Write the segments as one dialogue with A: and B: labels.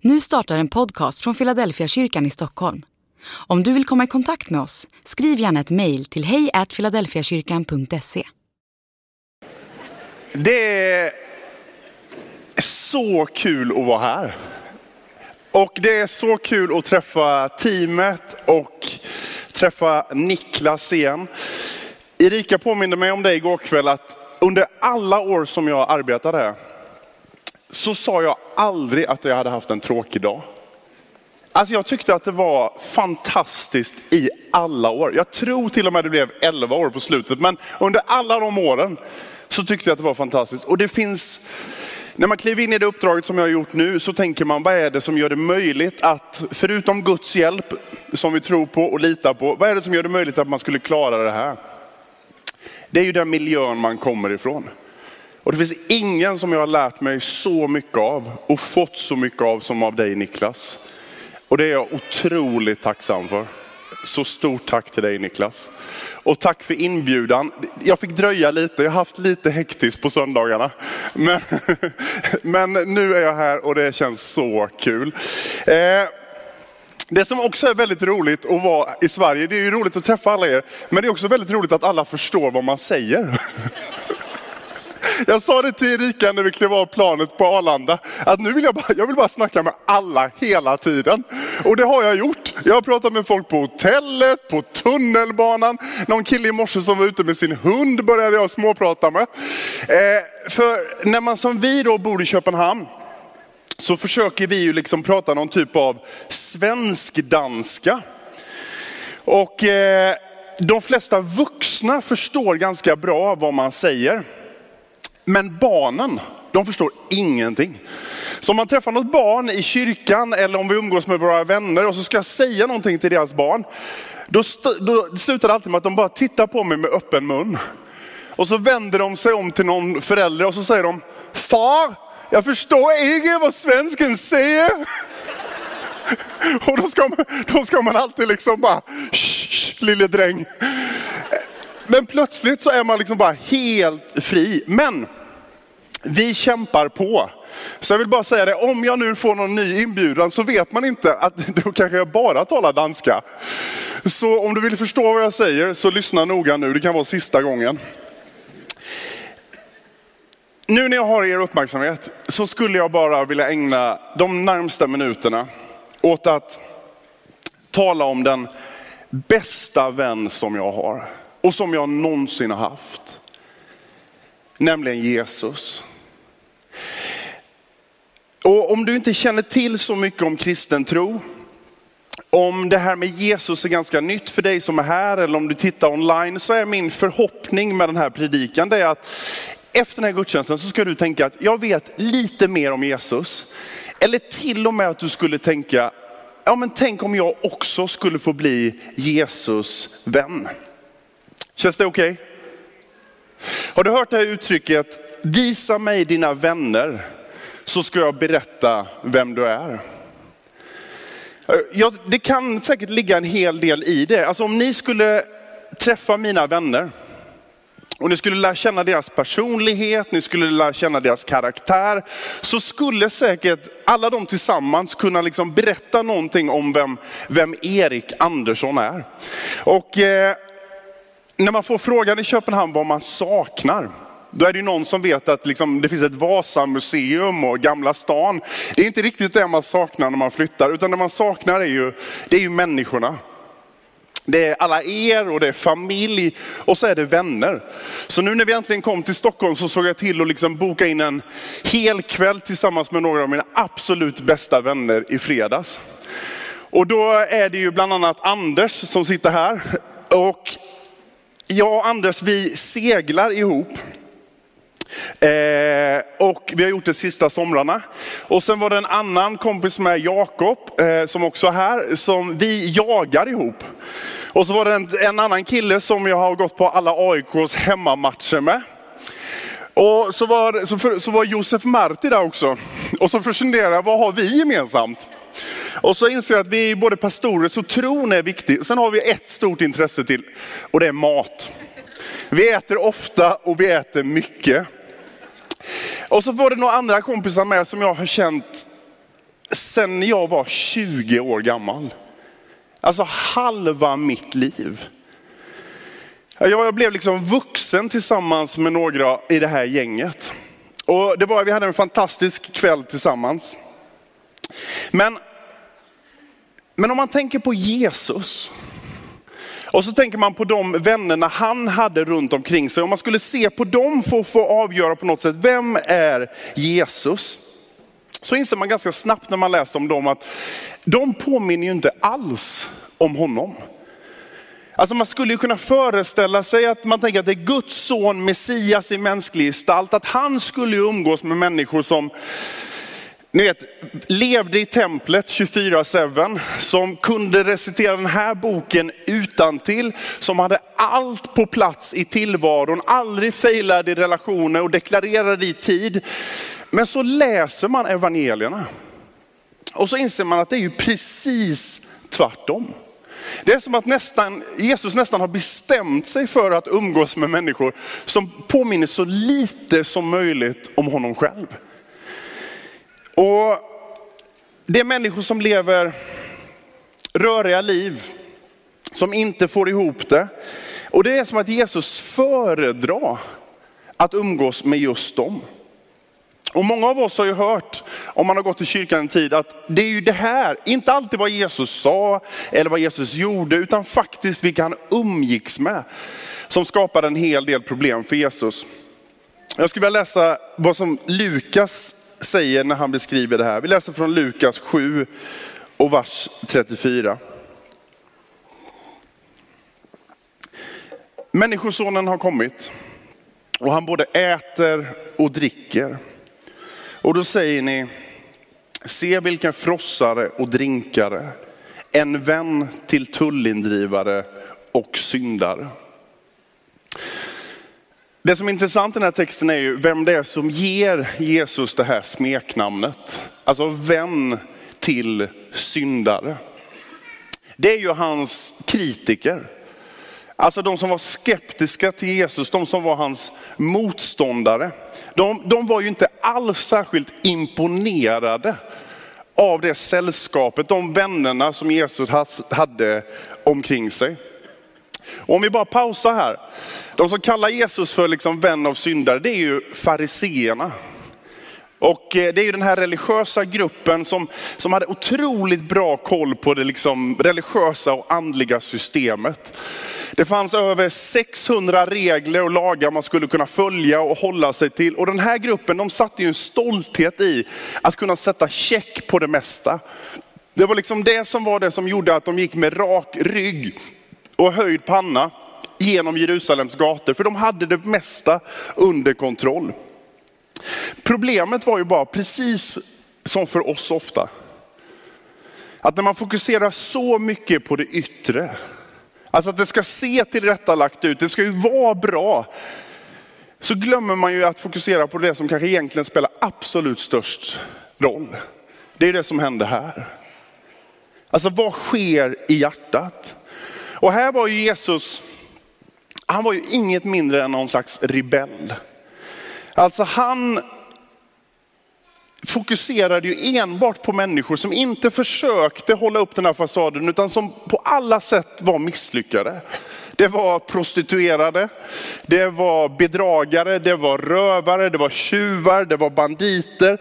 A: Nu startar en podcast från Philadelphia kyrkan i Stockholm. Om du vill komma i kontakt med oss, skriv gärna ett mejl till hejfiladelfiakyrkan.se.
B: Det är så kul att vara här. Och det är så kul att träffa teamet och träffa Niklas igen. Erika påminde mig om det igår kväll att under alla år som jag arbetade här så sa jag aldrig att jag hade haft en tråkig dag. Alltså jag tyckte att det var fantastiskt i alla år. Jag tror till och med det blev 11 år på slutet, men under alla de åren så tyckte jag att det var fantastiskt. Och det finns, när man kliver in i det uppdraget som jag har gjort nu så tänker man, vad är det som gör det möjligt att, förutom Guds hjälp som vi tror på och litar på, vad är det som gör det möjligt att man skulle klara det här? Det är ju den miljön man kommer ifrån. Och det finns ingen som jag har lärt mig så mycket av och fått så mycket av som av dig Niklas. Och det är jag otroligt tacksam för. Så stort tack till dig Niklas. Och tack för inbjudan. Jag fick dröja lite, jag har haft lite hektiskt på söndagarna. Men, men nu är jag här och det känns så kul. Eh, det som också är väldigt roligt att vara i Sverige, det är ju roligt att träffa alla er, men det är också väldigt roligt att alla förstår vad man säger. Jag sa det till Erika när vi klev av planet på Arlanda, att nu vill jag bara, jag vill bara snacka med alla hela tiden. Och det har jag gjort. Jag har pratat med folk på hotellet, på tunnelbanan. Någon kille i morse som var ute med sin hund började jag småprata med. Eh, för när man som vi då bor i Köpenhamn, så försöker vi ju liksom prata någon typ av svensk-danska. Och eh, de flesta vuxna förstår ganska bra vad man säger. Men barnen, de förstår ingenting. Så om man träffar något barn i kyrkan eller om vi umgås med våra vänner och så ska jag säga någonting till deras barn. Då, då slutar det alltid med att de bara tittar på mig med öppen mun. Och så vänder de sig om till någon förälder och så säger de, far, jag förstår inte vad svensken säger. Och då ska man, då ska man alltid liksom bara, shh, lille dräng. Men plötsligt så är man liksom bara helt fri. Men vi kämpar på. Så jag vill bara säga det, om jag nu får någon ny inbjudan så vet man inte att då kanske jag bara talar danska. Så om du vill förstå vad jag säger så lyssna noga nu, det kan vara sista gången. Nu när jag har er uppmärksamhet så skulle jag bara vilja ägna de närmsta minuterna åt att tala om den bästa vän som jag har och som jag någonsin har haft. Nämligen Jesus. Och om du inte känner till så mycket om kristen tro, om det här med Jesus är ganska nytt för dig som är här eller om du tittar online så är min förhoppning med den här predikan det är att efter den här gudstjänsten så ska du tänka att jag vet lite mer om Jesus. Eller till och med att du skulle tänka, ja men tänk om jag också skulle få bli Jesus vän. Känns det okej? Okay? Har du hört det här uttrycket, visa mig dina vänner så ska jag berätta vem du är. Ja, det kan säkert ligga en hel del i det. Alltså om ni skulle träffa mina vänner och ni skulle lära känna deras personlighet, ni skulle lära känna deras karaktär, så skulle säkert alla de tillsammans kunna liksom berätta någonting om vem, vem Erik Andersson är. Och eh, när man får frågan i Köpenhamn vad man saknar, då är det någon som vet att liksom, det finns ett Vasamuseum och Gamla stan. Det är inte riktigt det man saknar när man flyttar, utan det man saknar är ju, det är ju människorna. Det är alla er och det är familj och så är det vänner. Så nu när vi äntligen kom till Stockholm så såg jag till att liksom boka in en hel kväll tillsammans med några av mina absolut bästa vänner i fredags. Och då är det ju bland annat Anders som sitter här. Och jag och Anders vi seglar ihop. Eh, och vi har gjort det sista somrarna. Och sen var det en annan kompis med, Jakob, eh, som också är här, som vi jagar ihop. Och så var det en, en annan kille som jag har gått på alla AIKs hemmamatcher med. Och så var, så, för, så var Josef Marti där också. Och så funderade jag, vad har vi gemensamt? Och så inser jag att vi är både pastorer, så tron är viktig. Sen har vi ett stort intresse till och det är mat. Vi äter ofta och vi äter mycket. Och så var det några andra kompisar med som jag har känt sedan jag var 20 år gammal. Alltså halva mitt liv. Jag blev liksom vuxen tillsammans med några i det här gänget. Och det var, vi hade en fantastisk kväll tillsammans. Men, men om man tänker på Jesus, och så tänker man på de vännerna han hade runt omkring sig. Om man skulle se på dem för att få avgöra på något sätt, vem är Jesus? Så inser man ganska snabbt när man läser om dem att de påminner ju inte alls om honom. Alltså man skulle ju kunna föreställa sig att man tänker att det är Guds son Messias i mänsklig gestalt, att han skulle umgås med människor som ni vet, levde i templet 24-7, som kunde recitera den här boken utan till, som hade allt på plats i tillvaron, aldrig failade i relationer och deklarerade i tid. Men så läser man evangelierna och så inser man att det är ju precis tvärtom. Det är som att nästan, Jesus nästan har bestämt sig för att umgås med människor som påminner så lite som möjligt om honom själv. Och det är människor som lever röriga liv, som inte får ihop det. Och det är som att Jesus föredrar att umgås med just dem. Och många av oss har ju hört, om man har gått i kyrkan en tid, att det är ju det här, inte alltid vad Jesus sa eller vad Jesus gjorde, utan faktiskt vilka han umgicks med, som skapade en hel del problem för Jesus. Jag skulle vilja läsa vad som Lukas säger när han beskriver det här. Vi läser från Lukas 7 och vers 34. Människosonen har kommit och han både äter och dricker. Och då säger ni, se vilken frossare och drinkare, en vän till tullindrivare och syndare. Det som är intressant i den här texten är ju vem det är som ger Jesus det här smeknamnet. Alltså vän till syndare. Det är ju hans kritiker. Alltså de som var skeptiska till Jesus, de som var hans motståndare. De, de var ju inte alls särskilt imponerade av det sällskapet, de vännerna som Jesus hade omkring sig. Och om vi bara pausar här. De som kallar Jesus för liksom vän av syndare, det är ju fariseerna. Och eh, det är ju den här religiösa gruppen som, som hade otroligt bra koll på det liksom religiösa och andliga systemet. Det fanns över 600 regler och lagar man skulle kunna följa och hålla sig till. Och den här gruppen de satte ju en stolthet i att kunna sätta check på det mesta. Det var liksom det som var det som gjorde att de gick med rak rygg och höjd panna genom Jerusalems gator. För de hade det mesta under kontroll. Problemet var ju bara precis som för oss ofta. Att när man fokuserar så mycket på det yttre, alltså att det ska se tillrättalagt ut, det ska ju vara bra. Så glömmer man ju att fokusera på det som kanske egentligen spelar absolut störst roll. Det är det som händer här. Alltså vad sker i hjärtat? Och här var ju Jesus, han var ju inget mindre än någon slags rebell. Alltså han fokuserade ju enbart på människor som inte försökte hålla upp den här fasaden utan som på alla sätt var misslyckade. Det var prostituerade, det var bedragare, det var rövare, det var tjuvar, det var banditer.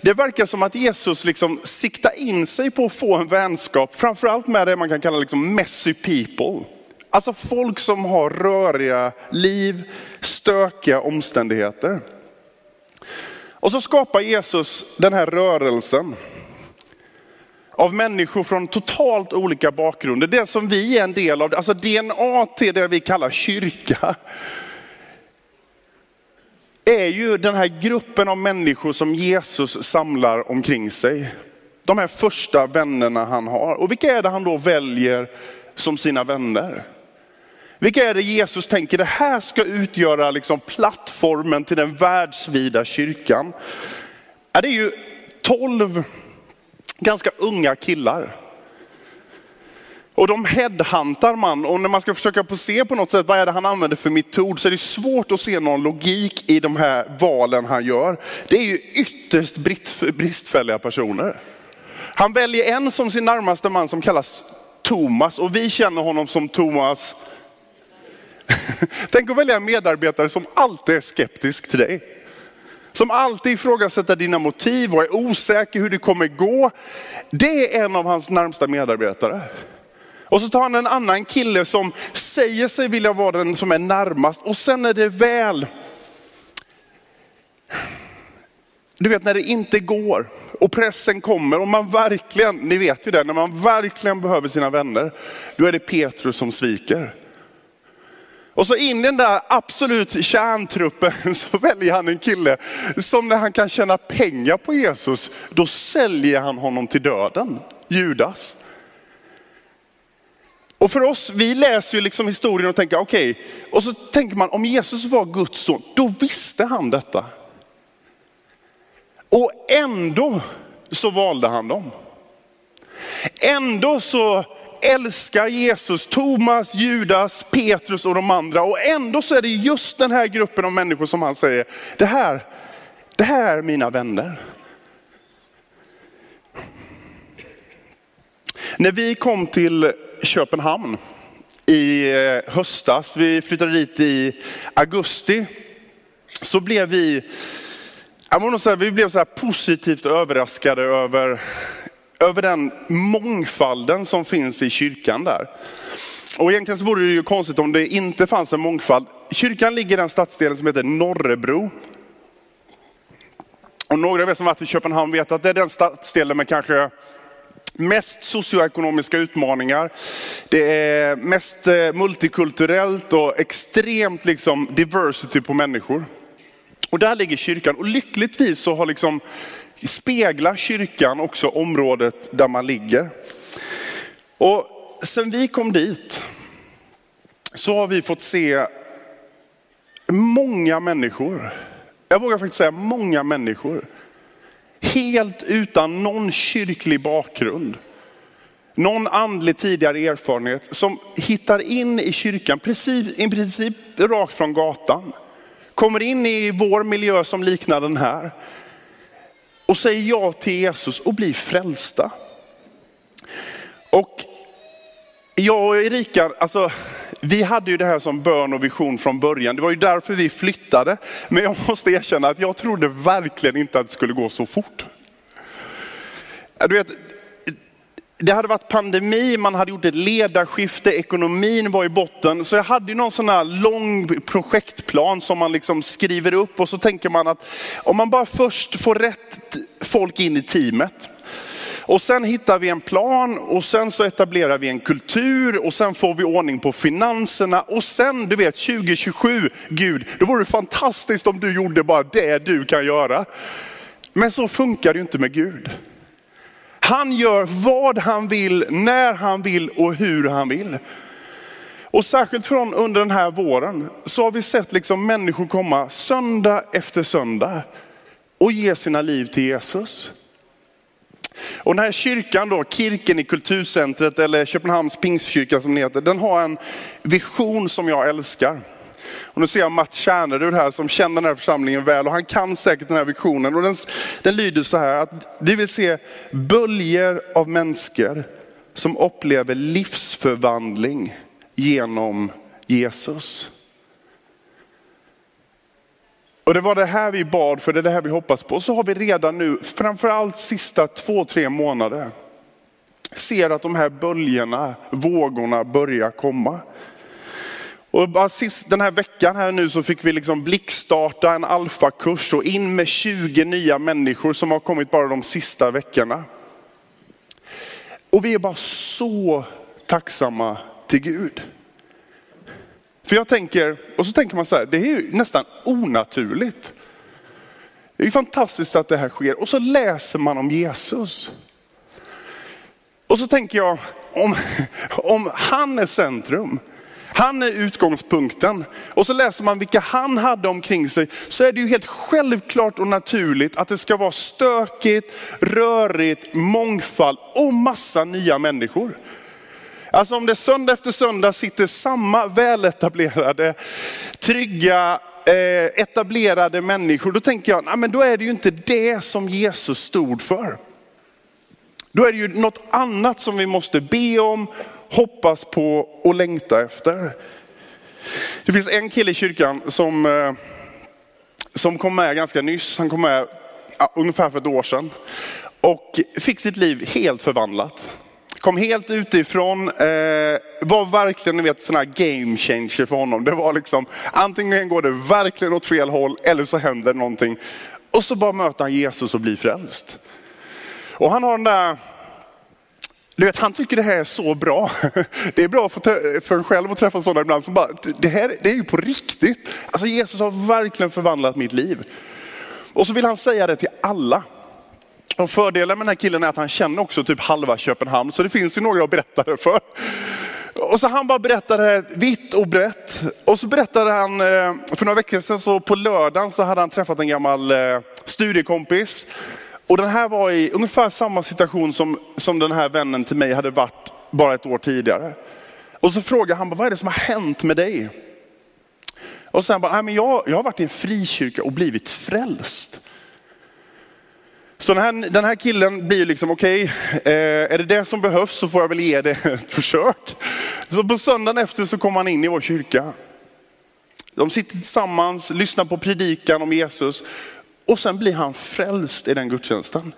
B: Det verkar som att Jesus liksom siktar in sig på att få en vänskap, framförallt med det man kan kalla liksom messy people. Alltså folk som har röriga liv, stökiga omständigheter. Och så skapar Jesus den här rörelsen av människor från totalt olika bakgrunder. Det som vi är en del av, alltså DNA till det vi kallar kyrka, är ju den här gruppen av människor som Jesus samlar omkring sig. De här första vännerna han har. Och vilka är det han då väljer som sina vänner? Vilka är det Jesus tänker, det här ska utgöra liksom plattformen till den världsvida kyrkan? Ja, det är ju tolv ganska unga killar. Och de headhuntar man och när man ska försöka se på något sätt vad är det han använder för metod så är det svårt att se någon logik i de här valen han gör. Det är ju ytterst bristfälliga personer. Han väljer en som sin närmaste man som kallas Thomas och vi känner honom som Thomas. Tänk att välja en medarbetare som alltid är skeptisk till dig. Som alltid ifrågasätter dina motiv och är osäker hur det kommer gå. Det är en av hans närmsta medarbetare. Och så tar han en annan kille som säger sig vilja vara den som är närmast och sen är det väl du vet när det inte går och pressen kommer och man verkligen, ni vet ju det, när man verkligen behöver sina vänner, då är det Petrus som sviker. Och så in i den där absolut kärntruppen så väljer han en kille som när han kan tjäna pengar på Jesus, då säljer han honom till döden, Judas. Och för oss, vi läser ju liksom historien och tänker okej, okay. och så tänker man om Jesus var Guds son, då visste han detta. Och ändå så valde han dem. Ändå så älskar Jesus Thomas, Judas, Petrus och de andra. Och ändå så är det just den här gruppen av människor som han säger, det här, det här är mina vänner. När vi kom till Köpenhamn i eh, höstas, vi flyttade dit i augusti, så blev vi jag måste säga, vi blev så positivt överraskade över, över den mångfalden som finns i kyrkan där. Och egentligen så vore det ju konstigt om det inte fanns en mångfald. Kyrkan ligger i den stadsdelen som heter Norrebro. Och några av er som varit i Köpenhamn vet att det är den stadsdelen med kanske mest socioekonomiska utmaningar. Det är mest eh, multikulturellt och extremt liksom diversity på människor. Och där ligger kyrkan och lyckligtvis så har liksom speglar kyrkan också området där man ligger. Och sen vi kom dit så har vi fått se många människor, jag vågar faktiskt säga många människor, helt utan någon kyrklig bakgrund, någon andlig tidigare erfarenhet som hittar in i kyrkan precis, i princip rakt från gatan. Kommer in i vår miljö som liknar den här och säger ja till Jesus och blir frälsta. Och jag och Erika, alltså, vi hade ju det här som bön och vision från början. Det var ju därför vi flyttade. Men jag måste erkänna att jag trodde verkligen inte att det skulle gå så fort. Du vet, det hade varit pandemi, man hade gjort ett ledarskifte, ekonomin var i botten. Så jag hade ju någon sån här lång projektplan som man liksom skriver upp och så tänker man att om man bara först får rätt folk in i teamet. Och sen hittar vi en plan och sen så etablerar vi en kultur och sen får vi ordning på finanserna. Och sen, du vet 2027, Gud, då vore det fantastiskt om du gjorde bara det du kan göra. Men så funkar det ju inte med Gud. Han gör vad han vill, när han vill och hur han vill. Och särskilt från under den här våren så har vi sett liksom människor komma söndag efter söndag och ge sina liv till Jesus. Och den här kyrkan då, Kirken i kulturcentret eller Köpenhamns pingstkyrka som den heter, den har en vision som jag älskar. Och nu ser jag Mats Kärnerud här som känner den här församlingen väl och han kan säkert den här visionen. Och den, den lyder så här att vi vill se böljer av människor som upplever livsförvandling genom Jesus. Och det var det här vi bad för, det är det här vi hoppas på. Och så har vi redan nu, framförallt sista två, tre månader, ser att de här böljorna, vågorna börjar komma. Och bara sist, den här veckan här nu så fick vi liksom blickstarta en alfakurs och in med 20 nya människor som har kommit bara de sista veckorna. Och vi är bara så tacksamma till Gud. För jag tänker, och så tänker man så här, det är ju nästan onaturligt. Det är ju fantastiskt att det här sker. Och så läser man om Jesus. Och så tänker jag, om, om han är centrum, han är utgångspunkten. Och så läser man vilka han hade omkring sig, så är det ju helt självklart och naturligt att det ska vara stökigt, rörigt, mångfald och massa nya människor. Alltså om det söndag efter söndag sitter samma väletablerade, trygga, eh, etablerade människor, då tänker jag, nej, men då är det ju inte det som Jesus stod för. Då är det ju något annat som vi måste be om, hoppas på och längta efter. Det finns en kille i kyrkan som, eh, som kom med ganska nyss. Han kom med ja, ungefär för ett år sedan. Och fick sitt liv helt förvandlat. Kom helt utifrån, eh, var verkligen ni vet, sån här game changer för honom. Det var liksom, antingen går det verkligen åt fel håll eller så händer någonting. Och så bara möter han Jesus och blir frälst. Och han har den där, du vet han tycker det här är så bra. Det är bra för, för en själv att träffa sådana ibland som bara, det här det är ju på riktigt. Alltså Jesus har verkligen förvandlat mitt liv. Och så vill han säga det till alla. Och fördelen med den här killen är att han känner också typ halva Köpenhamn, så det finns ju några att berätta det för. Och så han bara berättade vitt och brett. Och så berättade han, eh, för några veckor sedan så på lördagen så hade han träffat en gammal eh, studiekompis. Och den här var i ungefär samma situation som, som den här vännen till mig hade varit bara ett år tidigare. Och så frågar han, vad är det som har hänt med dig? Och sen bara, Nej, men jag, jag har varit i en frikyrka och blivit frälst. Så den här, den här killen blir liksom, okej, okay, eh, är det det som behövs så får jag väl ge det ett försök. Så på söndagen efter så kommer han in i vår kyrka. De sitter tillsammans, lyssnar på predikan om Jesus och sen blir han frälst i den gudstjänsten.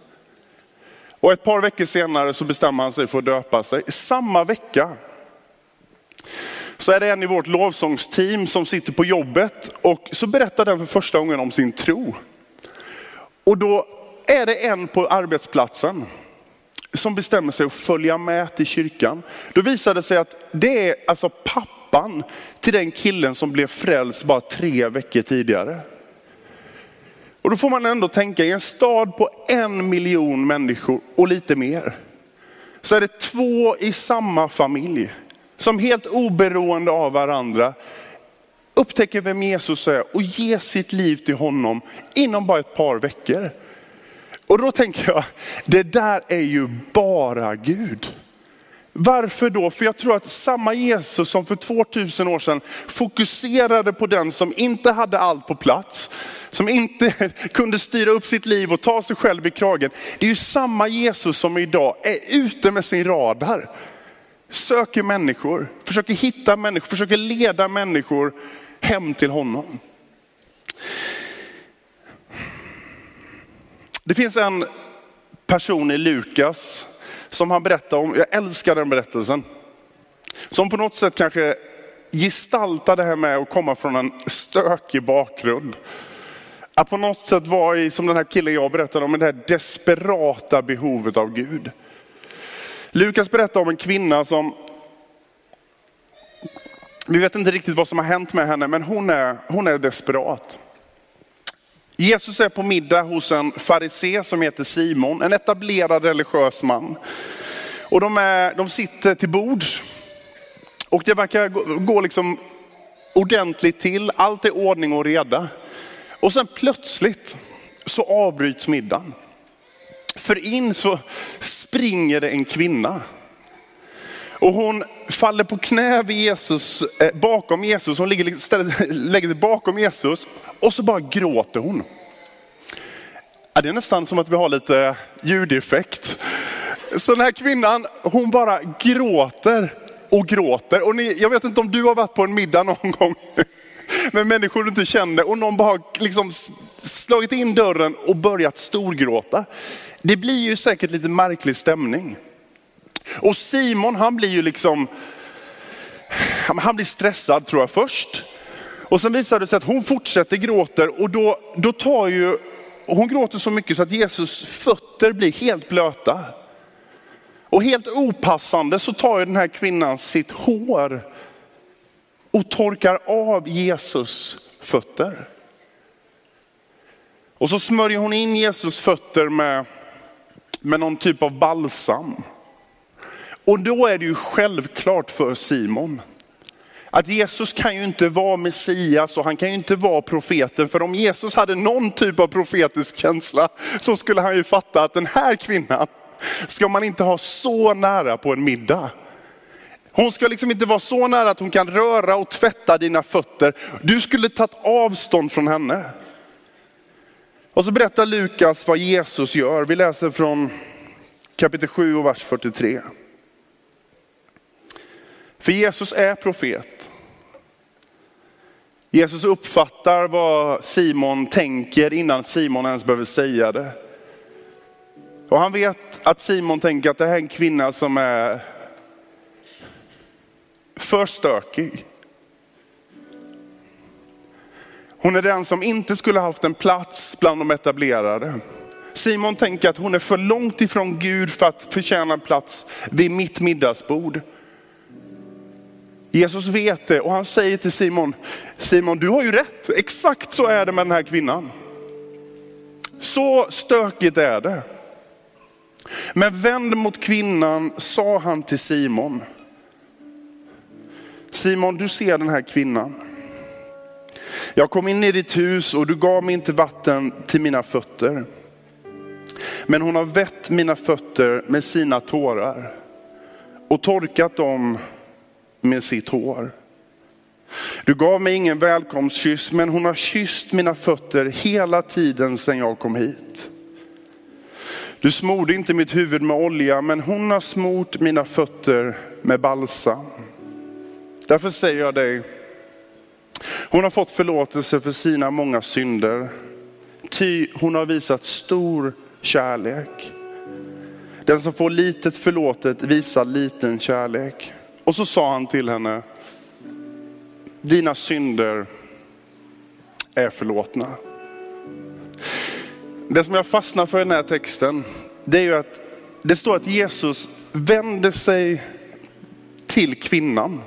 B: Och ett par veckor senare så bestämmer han sig för att döpa sig. Samma vecka så är det en i vårt lovsångsteam som sitter på jobbet och så berättar den för första gången om sin tro. Och då är det en på arbetsplatsen som bestämmer sig att följa med till kyrkan. Då visar det sig att det är alltså pappan till den killen som blev frälst bara tre veckor tidigare. Och då får man ändå tänka, i en stad på en miljon människor och lite mer, så är det två i samma familj som helt oberoende av varandra upptäcker vem Jesus är och ger sitt liv till honom inom bara ett par veckor. Och då tänker jag, det där är ju bara Gud. Varför då? För jag tror att samma Jesus som för 2000 år sedan fokuserade på den som inte hade allt på plats, som inte kunde styra upp sitt liv och ta sig själv i kragen. Det är ju samma Jesus som idag är ute med sin radar. Söker människor, försöker hitta människor, försöker leda människor hem till honom. Det finns en person i Lukas som han berättar om, jag älskar den berättelsen. Som på något sätt kanske gestaltar det här med att komma från en stökig bakgrund. Att på något sätt vara i, som den här killen jag berättade om, det här desperata behovet av Gud. Lukas berättar om en kvinna som, vi vet inte riktigt vad som har hänt med henne, men hon är, hon är desperat. Jesus är på middag hos en farisé som heter Simon, en etablerad religiös man. Och de, är, de sitter till bords. Och det verkar gå, gå liksom ordentligt till, allt är ordning och reda. Och sen plötsligt så avbryts middagen. För in så springer det en kvinna. Och hon faller på knä vid Jesus, eh, bakom Jesus, hon ligger, lägger sig bakom Jesus och så bara gråter hon. Ja, det är nästan som att vi har lite ljudeffekt. Så den här kvinnan, hon bara gråter och gråter. Och ni, jag vet inte om du har varit på en middag någon gång med människor du inte känner och någon bara har liksom slagit in dörren och börjat storgråta. Det blir ju säkert lite märklig stämning. Och Simon han blir ju liksom, han blir stressad tror jag först. Och sen visar det sig att hon fortsätter gråter och då, då tar ju, hon gråter så mycket så att Jesus fötter blir helt blöta. Och helt opassande så tar ju den här kvinnan sitt hår och torkar av Jesus fötter. Och så smörjer hon in Jesus fötter med, med någon typ av balsam. Och då är det ju självklart för Simon att Jesus kan ju inte vara Messias och han kan ju inte vara profeten. För om Jesus hade någon typ av profetisk känsla så skulle han ju fatta att den här kvinnan ska man inte ha så nära på en middag. Hon ska liksom inte vara så nära att hon kan röra och tvätta dina fötter. Du skulle tagit avstånd från henne. Och så berättar Lukas vad Jesus gör. Vi läser från kapitel 7 och vers 43. För Jesus är profet. Jesus uppfattar vad Simon tänker innan Simon ens behöver säga det. Och han vet att Simon tänker att det här är en kvinna som är för stökig. Hon är den som inte skulle haft en plats bland de etablerade. Simon tänker att hon är för långt ifrån Gud för att förtjäna en plats vid mitt middagsbord. Jesus vet det och han säger till Simon, Simon du har ju rätt, exakt så är det med den här kvinnan. Så stökigt är det. Men vänd mot kvinnan, sa han till Simon. Simon, du ser den här kvinnan. Jag kom in i ditt hus och du gav mig inte vatten till mina fötter. Men hon har vett mina fötter med sina tårar och torkat dem med sitt hår. Du gav mig ingen välkomstkyss, men hon har kysst mina fötter hela tiden sedan jag kom hit. Du smorde inte mitt huvud med olja, men hon har smort mina fötter med balsam. Därför säger jag dig, hon har fått förlåtelse för sina många synder. Ty hon har visat stor kärlek. Den som får litet förlåtet visar liten kärlek. Och så sa han till henne, dina synder är förlåtna. Det som jag fastnar för i den här texten, det är ju att det står att Jesus vänder sig till kvinnan.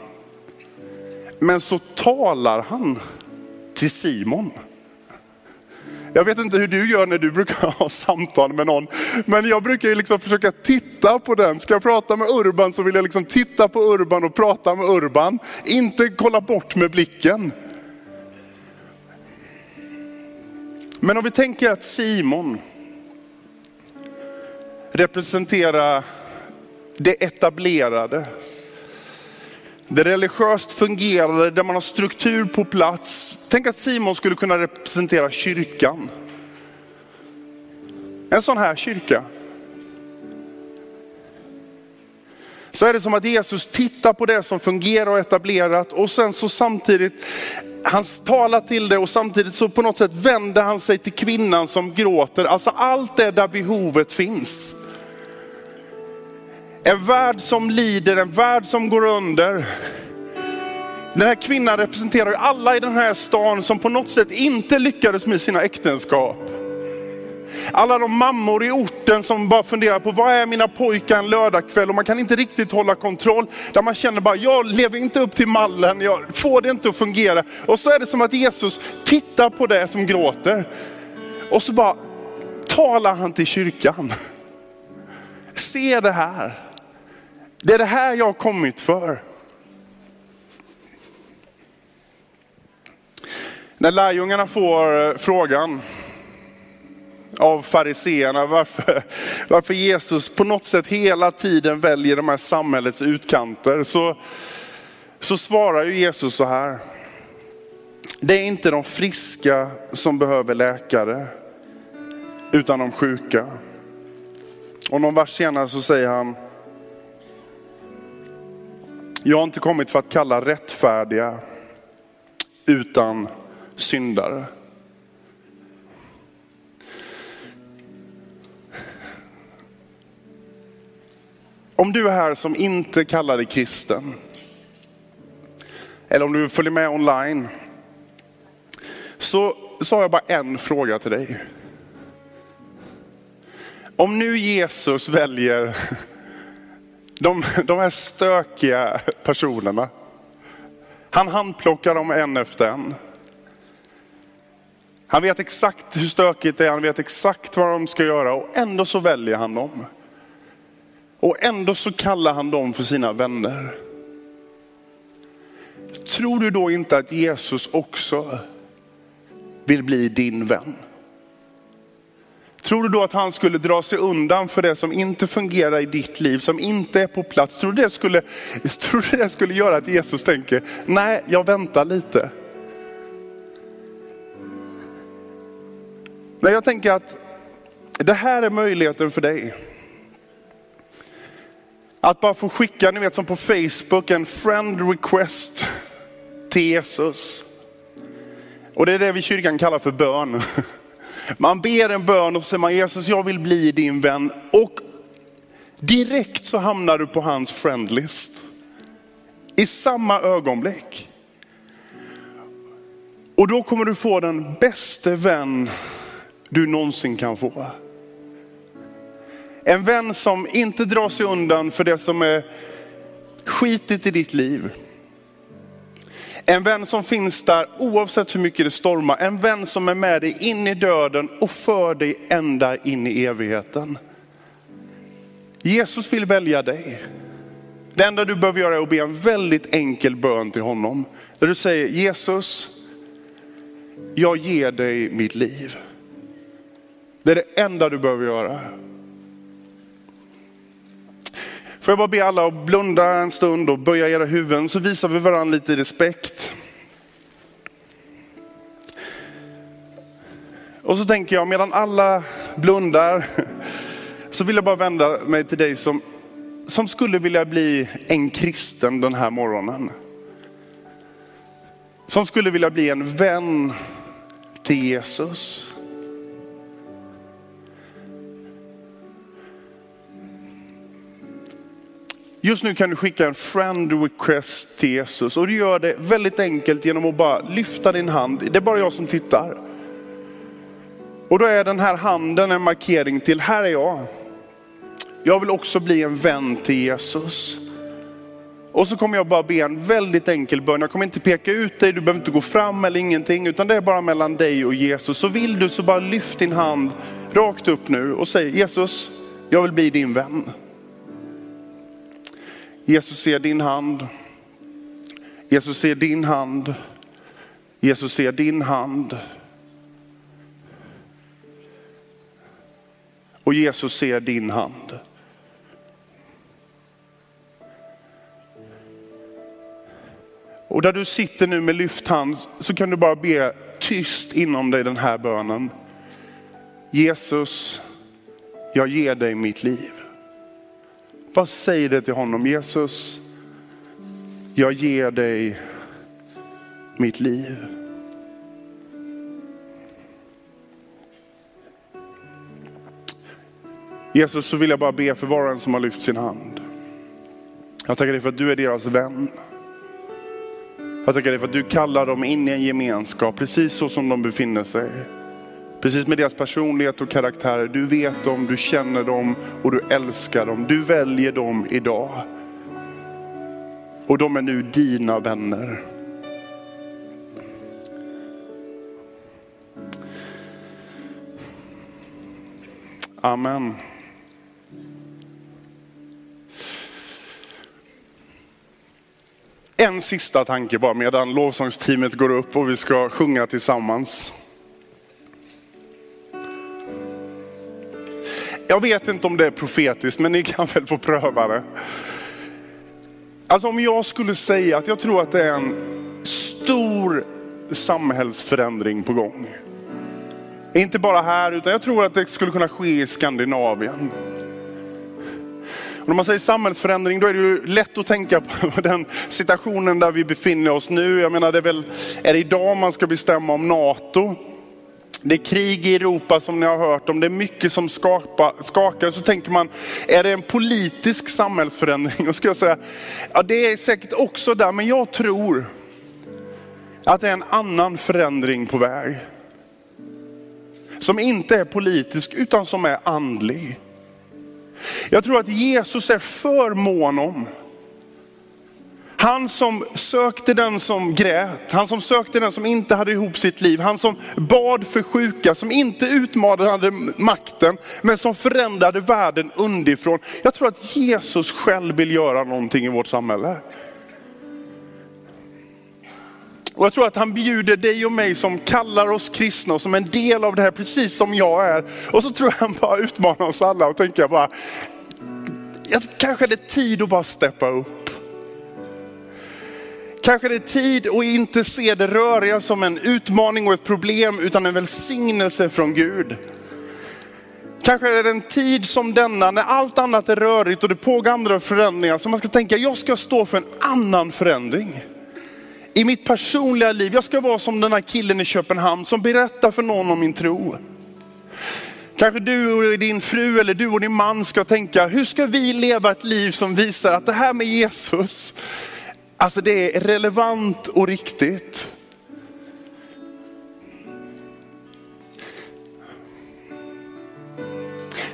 B: Men så talar han till Simon. Jag vet inte hur du gör när du brukar ha samtal med någon. Men jag brukar liksom försöka titta på den. Ska jag prata med Urban så vill jag liksom titta på Urban och prata med Urban. Inte kolla bort med blicken. Men om vi tänker att Simon representerar det etablerade. Det religiöst fungerade, där man har struktur på plats. Tänk att Simon skulle kunna representera kyrkan. En sån här kyrka. Så är det som att Jesus tittar på det som fungerar och etablerat och sen så samtidigt, han talar till det och samtidigt så på något sätt vänder han sig till kvinnan som gråter. Alltså allt det där behovet finns. En värld som lider, en värld som går under. Den här kvinnan representerar alla i den här stan som på något sätt inte lyckades med sina äktenskap. Alla de mammor i orten som bara funderar på vad är mina pojkar en lördagkväll och man kan inte riktigt hålla kontroll. Där man känner bara, jag lever inte upp till mallen, jag får det inte att fungera. Och så är det som att Jesus tittar på det som gråter. Och så bara talar han till kyrkan. Se det här. Det är det här jag har kommit för. När lärjungarna får eh, frågan av fariseerna varför, varför Jesus på något sätt hela tiden väljer de här samhällets utkanter så, så svarar ju Jesus så här. Det är inte de friska som behöver läkare utan de sjuka. Och någon vers senare så säger han, jag har inte kommit för att kalla rättfärdiga utan syndare. Om du är här som inte kallar dig kristen, eller om du följer med online, så, så har jag bara en fråga till dig. Om nu Jesus väljer de, de här stökiga personerna, han handplockar dem en efter en. Han vet exakt hur stökigt det är, han vet exakt vad de ska göra och ändå så väljer han dem. Och ändå så kallar han dem för sina vänner. Tror du då inte att Jesus också vill bli din vän? Tror du då att han skulle dra sig undan för det som inte fungerar i ditt liv, som inte är på plats? Tror du det skulle, tror du det skulle göra att Jesus tänker, nej jag väntar lite. Nej, jag tänker att det här är möjligheten för dig. Att bara få skicka, ni vet som på Facebook, en friend request till Jesus. Och det är det vi i kyrkan kallar för bön. Man ber en bön och säger man Jesus jag vill bli din vän. Och direkt så hamnar du på hans friendlist. I samma ögonblick. Och då kommer du få den bästa vän du någonsin kan få. En vän som inte drar sig undan för det som är skitigt i ditt liv. En vän som finns där oavsett hur mycket det stormar. En vän som är med dig in i döden och för dig ända in i evigheten. Jesus vill välja dig. Det enda du behöver göra är att be en väldigt enkel bön till honom. Där du säger Jesus, jag ger dig mitt liv. Det är det enda du behöver göra. Får jag bara be alla att blunda en stund och böja era huvuden så visar vi varandra lite respekt. Och så tänker jag medan alla blundar så vill jag bara vända mig till dig som, som skulle vilja bli en kristen den här morgonen. Som skulle vilja bli en vän till Jesus. Just nu kan du skicka en friend request till Jesus och du gör det väldigt enkelt genom att bara lyfta din hand. Det är bara jag som tittar. Och då är den här handen en markering till, här är jag. Jag vill också bli en vän till Jesus. Och så kommer jag bara be en väldigt enkel bön. Jag kommer inte peka ut dig, du behöver inte gå fram eller ingenting, utan det är bara mellan dig och Jesus. Så vill du så bara lyft din hand rakt upp nu och säg Jesus, jag vill bli din vän. Jesus ser din hand. Jesus ser din hand. Jesus ser din hand. Och Jesus ser din hand. Och där du sitter nu med lyft hand så kan du bara be tyst inom dig den här bönen. Jesus, jag ger dig mitt liv. Bara säg det till honom. Jesus, jag ger dig mitt liv. Jesus, så vill jag bara be för var och en som har lyft sin hand. Jag tackar dig för att du är deras vän. Jag tackar dig för att du kallar dem in i en gemenskap, precis så som de befinner sig. Precis med deras personlighet och karaktär. Du vet dem, du känner dem och du älskar dem. Du väljer dem idag. Och de är nu dina vänner. Amen. En sista tanke bara medan lovsångsteamet går upp och vi ska sjunga tillsammans. Jag vet inte om det är profetiskt, men ni kan väl få pröva det. Alltså om jag skulle säga att jag tror att det är en stor samhällsförändring på gång. Inte bara här, utan jag tror att det skulle kunna ske i Skandinavien. Och när man säger samhällsförändring då är det ju lätt att tänka på den situationen där vi befinner oss nu. Jag menar det är väl, är det idag man ska bestämma om NATO? Det är krig i Europa som ni har hört om, det är mycket som skapa, skakar. Så tänker man, är det en politisk samhällsförändring? Och ska jag säga, ja det är säkert också där, men jag tror att det är en annan förändring på väg. Som inte är politisk utan som är andlig. Jag tror att Jesus är för mån om han som sökte den som grät, han som sökte den som inte hade ihop sitt liv, han som bad för sjuka, som inte utmanade makten, men som förändrade världen underifrån. Jag tror att Jesus själv vill göra någonting i vårt samhälle. Och jag tror att han bjuder dig och mig som kallar oss kristna och som en del av det här, precis som jag är. Och så tror jag han bara utmanar oss alla och tänker bara, kanske är tid att bara steppa upp. Kanske det är tid att inte se det röriga som en utmaning och ett problem utan en välsignelse från Gud. Kanske är det en tid som denna när allt annat är rörigt och det pågår andra förändringar. som man ska tänka, jag ska stå för en annan förändring. I mitt personliga liv, jag ska vara som den här killen i Köpenhamn som berättar för någon om min tro. Kanske du och din fru eller du och din man ska tänka, hur ska vi leva ett liv som visar att det här med Jesus, alltså det är relevant och riktigt.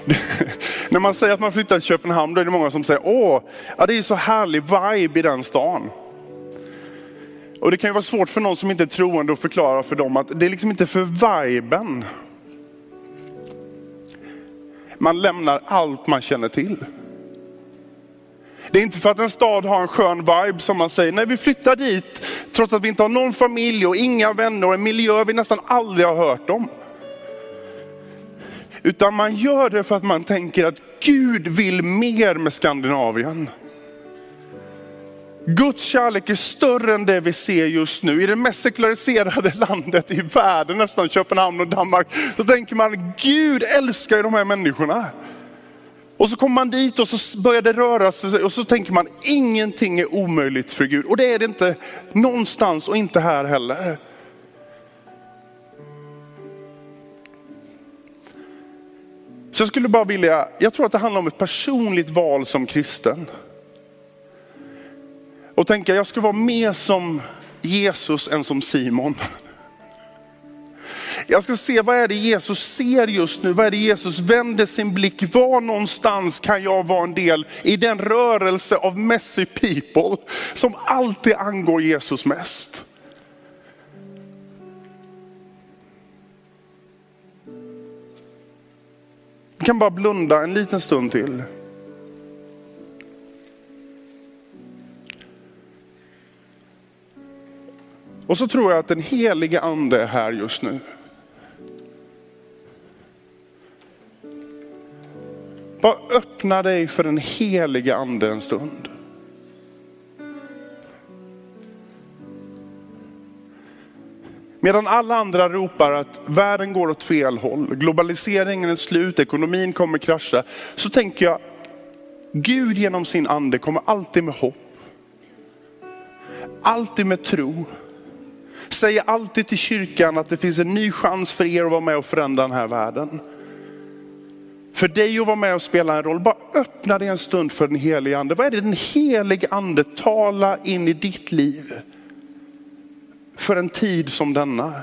B: När man säger att man flyttar till Köpenhamn, då är det många som säger, åh, ja, det är så härlig vibe i den stan. Och det kan ju vara svårt för någon som inte är troende att förklara för dem att det är liksom inte för viben. Man lämnar allt man känner till. Det är inte för att en stad har en skön vibe som man säger, nej vi flyttar dit trots att vi inte har någon familj och inga vänner och en miljö vi nästan aldrig har hört om. Utan man gör det för att man tänker att Gud vill mer med Skandinavien. Guds kärlek är större än det vi ser just nu. I det mest sekulariserade landet i världen, nästan Köpenhamn och Danmark, så tänker man Gud älskar ju de här människorna. Och så kommer man dit och så börjar det röra sig och så tänker man ingenting är omöjligt för Gud. Och det är det inte någonstans och inte här heller. Så jag skulle bara vilja, jag tror att det handlar om ett personligt val som kristen. Och tänka, jag ska vara mer som Jesus än som Simon. Jag ska se vad är det Jesus ser just nu, vad är det Jesus vänder sin blick, var någonstans kan jag vara en del i den rörelse av messy people som alltid angår Jesus mest. Vi kan bara blunda en liten stund till. Och så tror jag att den helige ande är här just nu. Bara öppna dig för den helige ande en stund. Medan alla andra ropar att världen går åt fel håll, globaliseringen är slut, ekonomin kommer krascha. Så tänker jag, Gud genom sin ande kommer alltid med hopp. Alltid med tro. Säger alltid till kyrkan att det finns en ny chans för er att vara med och förändra den här världen. För dig att vara med och spela en roll. Bara öppna dig en stund för den helige ande. Vad är det den helige ande talar in i ditt liv? för en tid som denna.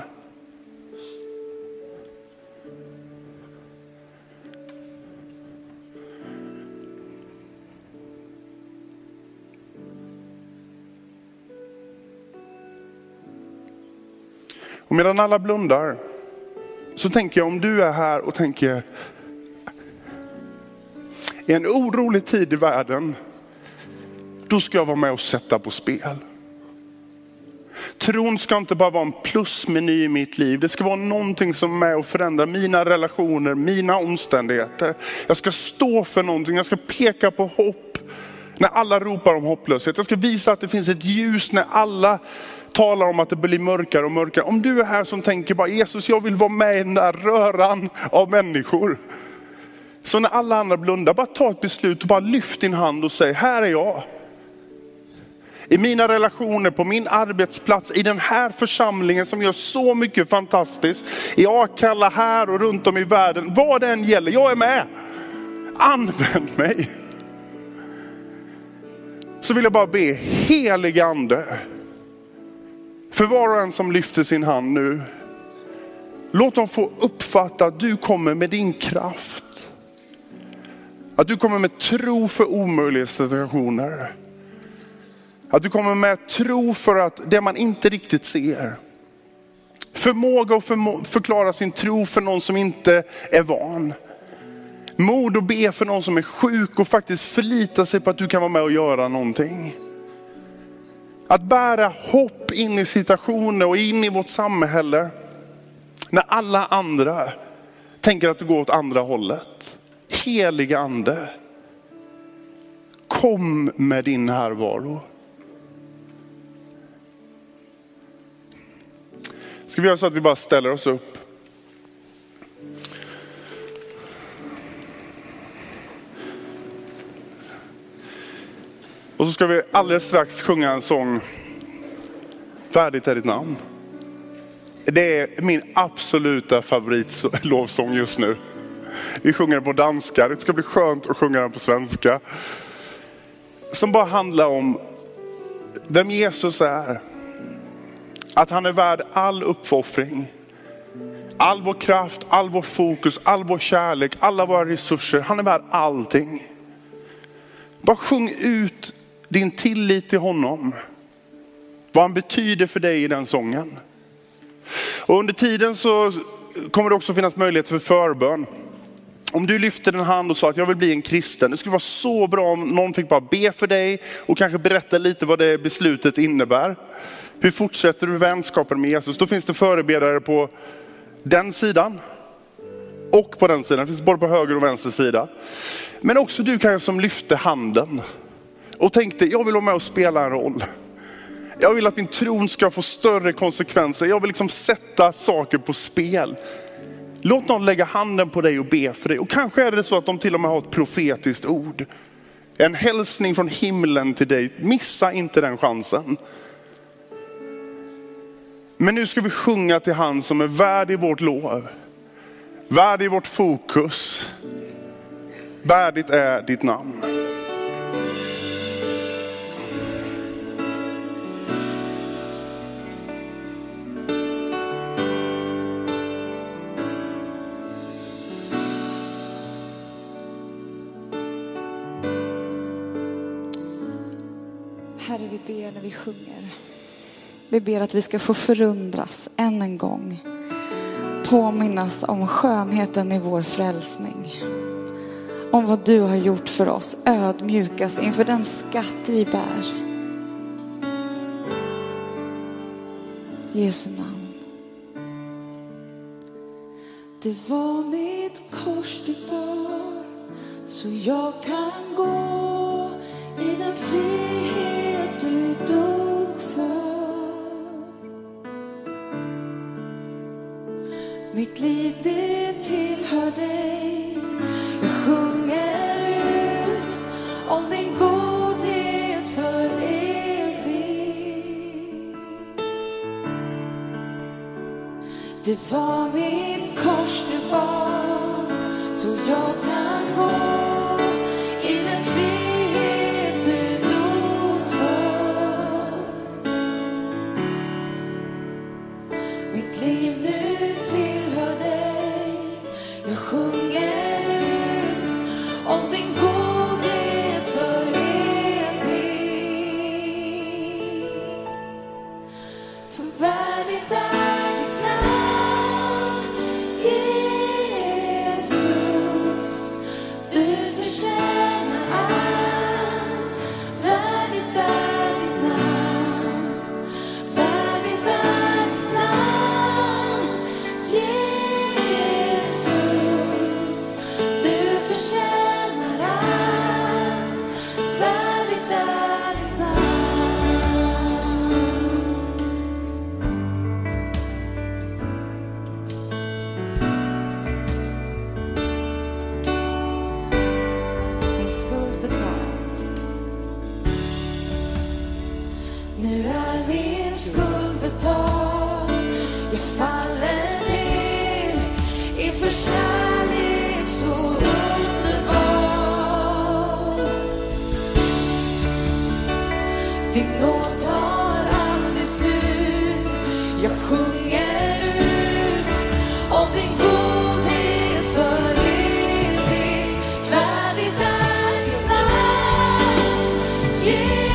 B: Och medan alla blundar så tänker jag om du är här och tänker, i en orolig tid i världen, då ska jag vara med och sätta på spel. Tron ska inte bara vara en plusmeny i mitt liv. Det ska vara någonting som är med och förändrar mina relationer, mina omständigheter. Jag ska stå för någonting, jag ska peka på hopp när alla ropar om hopplöshet. Jag ska visa att det finns ett ljus när alla talar om att det blir mörkare och mörkare. Om du är här som tänker bara Jesus, jag vill vara med i den där röran av människor. Så när alla andra blundar, bara ta ett beslut och bara lyft din hand och säg, här är jag i mina relationer, på min arbetsplats, i den här församlingen som gör så mycket fantastiskt. I Akalla här och runt om i världen. Vad det än gäller, jag är med. Använd mig. Så vill jag bara be, helige ande. För var och en som lyfter sin hand nu. Låt dem få uppfatta att du kommer med din kraft. Att du kommer med tro för omöjliga situationer. Att du kommer med tro för att det man inte riktigt ser. Förmåga att förmo förklara sin tro för någon som inte är van. Mod att be för någon som är sjuk och faktiskt förlita sig på att du kan vara med och göra någonting. Att bära hopp in i situationer och in i vårt samhälle. När alla andra tänker att det går åt andra hållet. Heliga ande, kom med din närvaro. Ska vi göra så att vi bara ställer oss upp? Och så ska vi alldeles strax sjunga en sång, Värdigt är ditt namn. Det är min absoluta favoritlovsång just nu. Vi sjunger den på danska, det ska bli skönt att sjunga den på svenska. Som bara handlar om vem Jesus är. Att han är värd all uppoffring. All vår kraft, all vår fokus, all vår kärlek, alla våra resurser. Han är värd allting. Bara sjung ut din tillit till honom. Vad han betyder för dig i den sången. Och under tiden så kommer det också finnas möjlighet för förbön. Om du lyfter en hand och sa att jag vill bli en kristen, det skulle vara så bra om någon fick bara be för dig och kanske berätta lite vad det beslutet innebär. Hur fortsätter du vänskapen med Jesus? Då finns det förebedjare på den sidan och på den sidan. Det finns både på höger och vänster sida. Men också du kanske som lyfte handen och tänkte, jag vill vara med och spela en roll. Jag vill att min tron ska få större konsekvenser. Jag vill liksom sätta saker på spel. Låt någon lägga handen på dig och be för dig. Och kanske är det så att de till och med har ett profetiskt ord. En hälsning från himlen till dig. Missa inte den chansen. Men nu ska vi sjunga till han som är värd i vårt lov. Värd i vårt fokus. Värdigt är ditt namn.
C: Herre, vi ber när vi sjunger. Vi ber att vi ska få förundras än en gång. Påminnas om skönheten i vår frälsning. Om vad du har gjort för oss. Ödmjukas inför den skatt vi bär. Jesu namn. Det var mitt kors du bar så jag kan gå Jesus.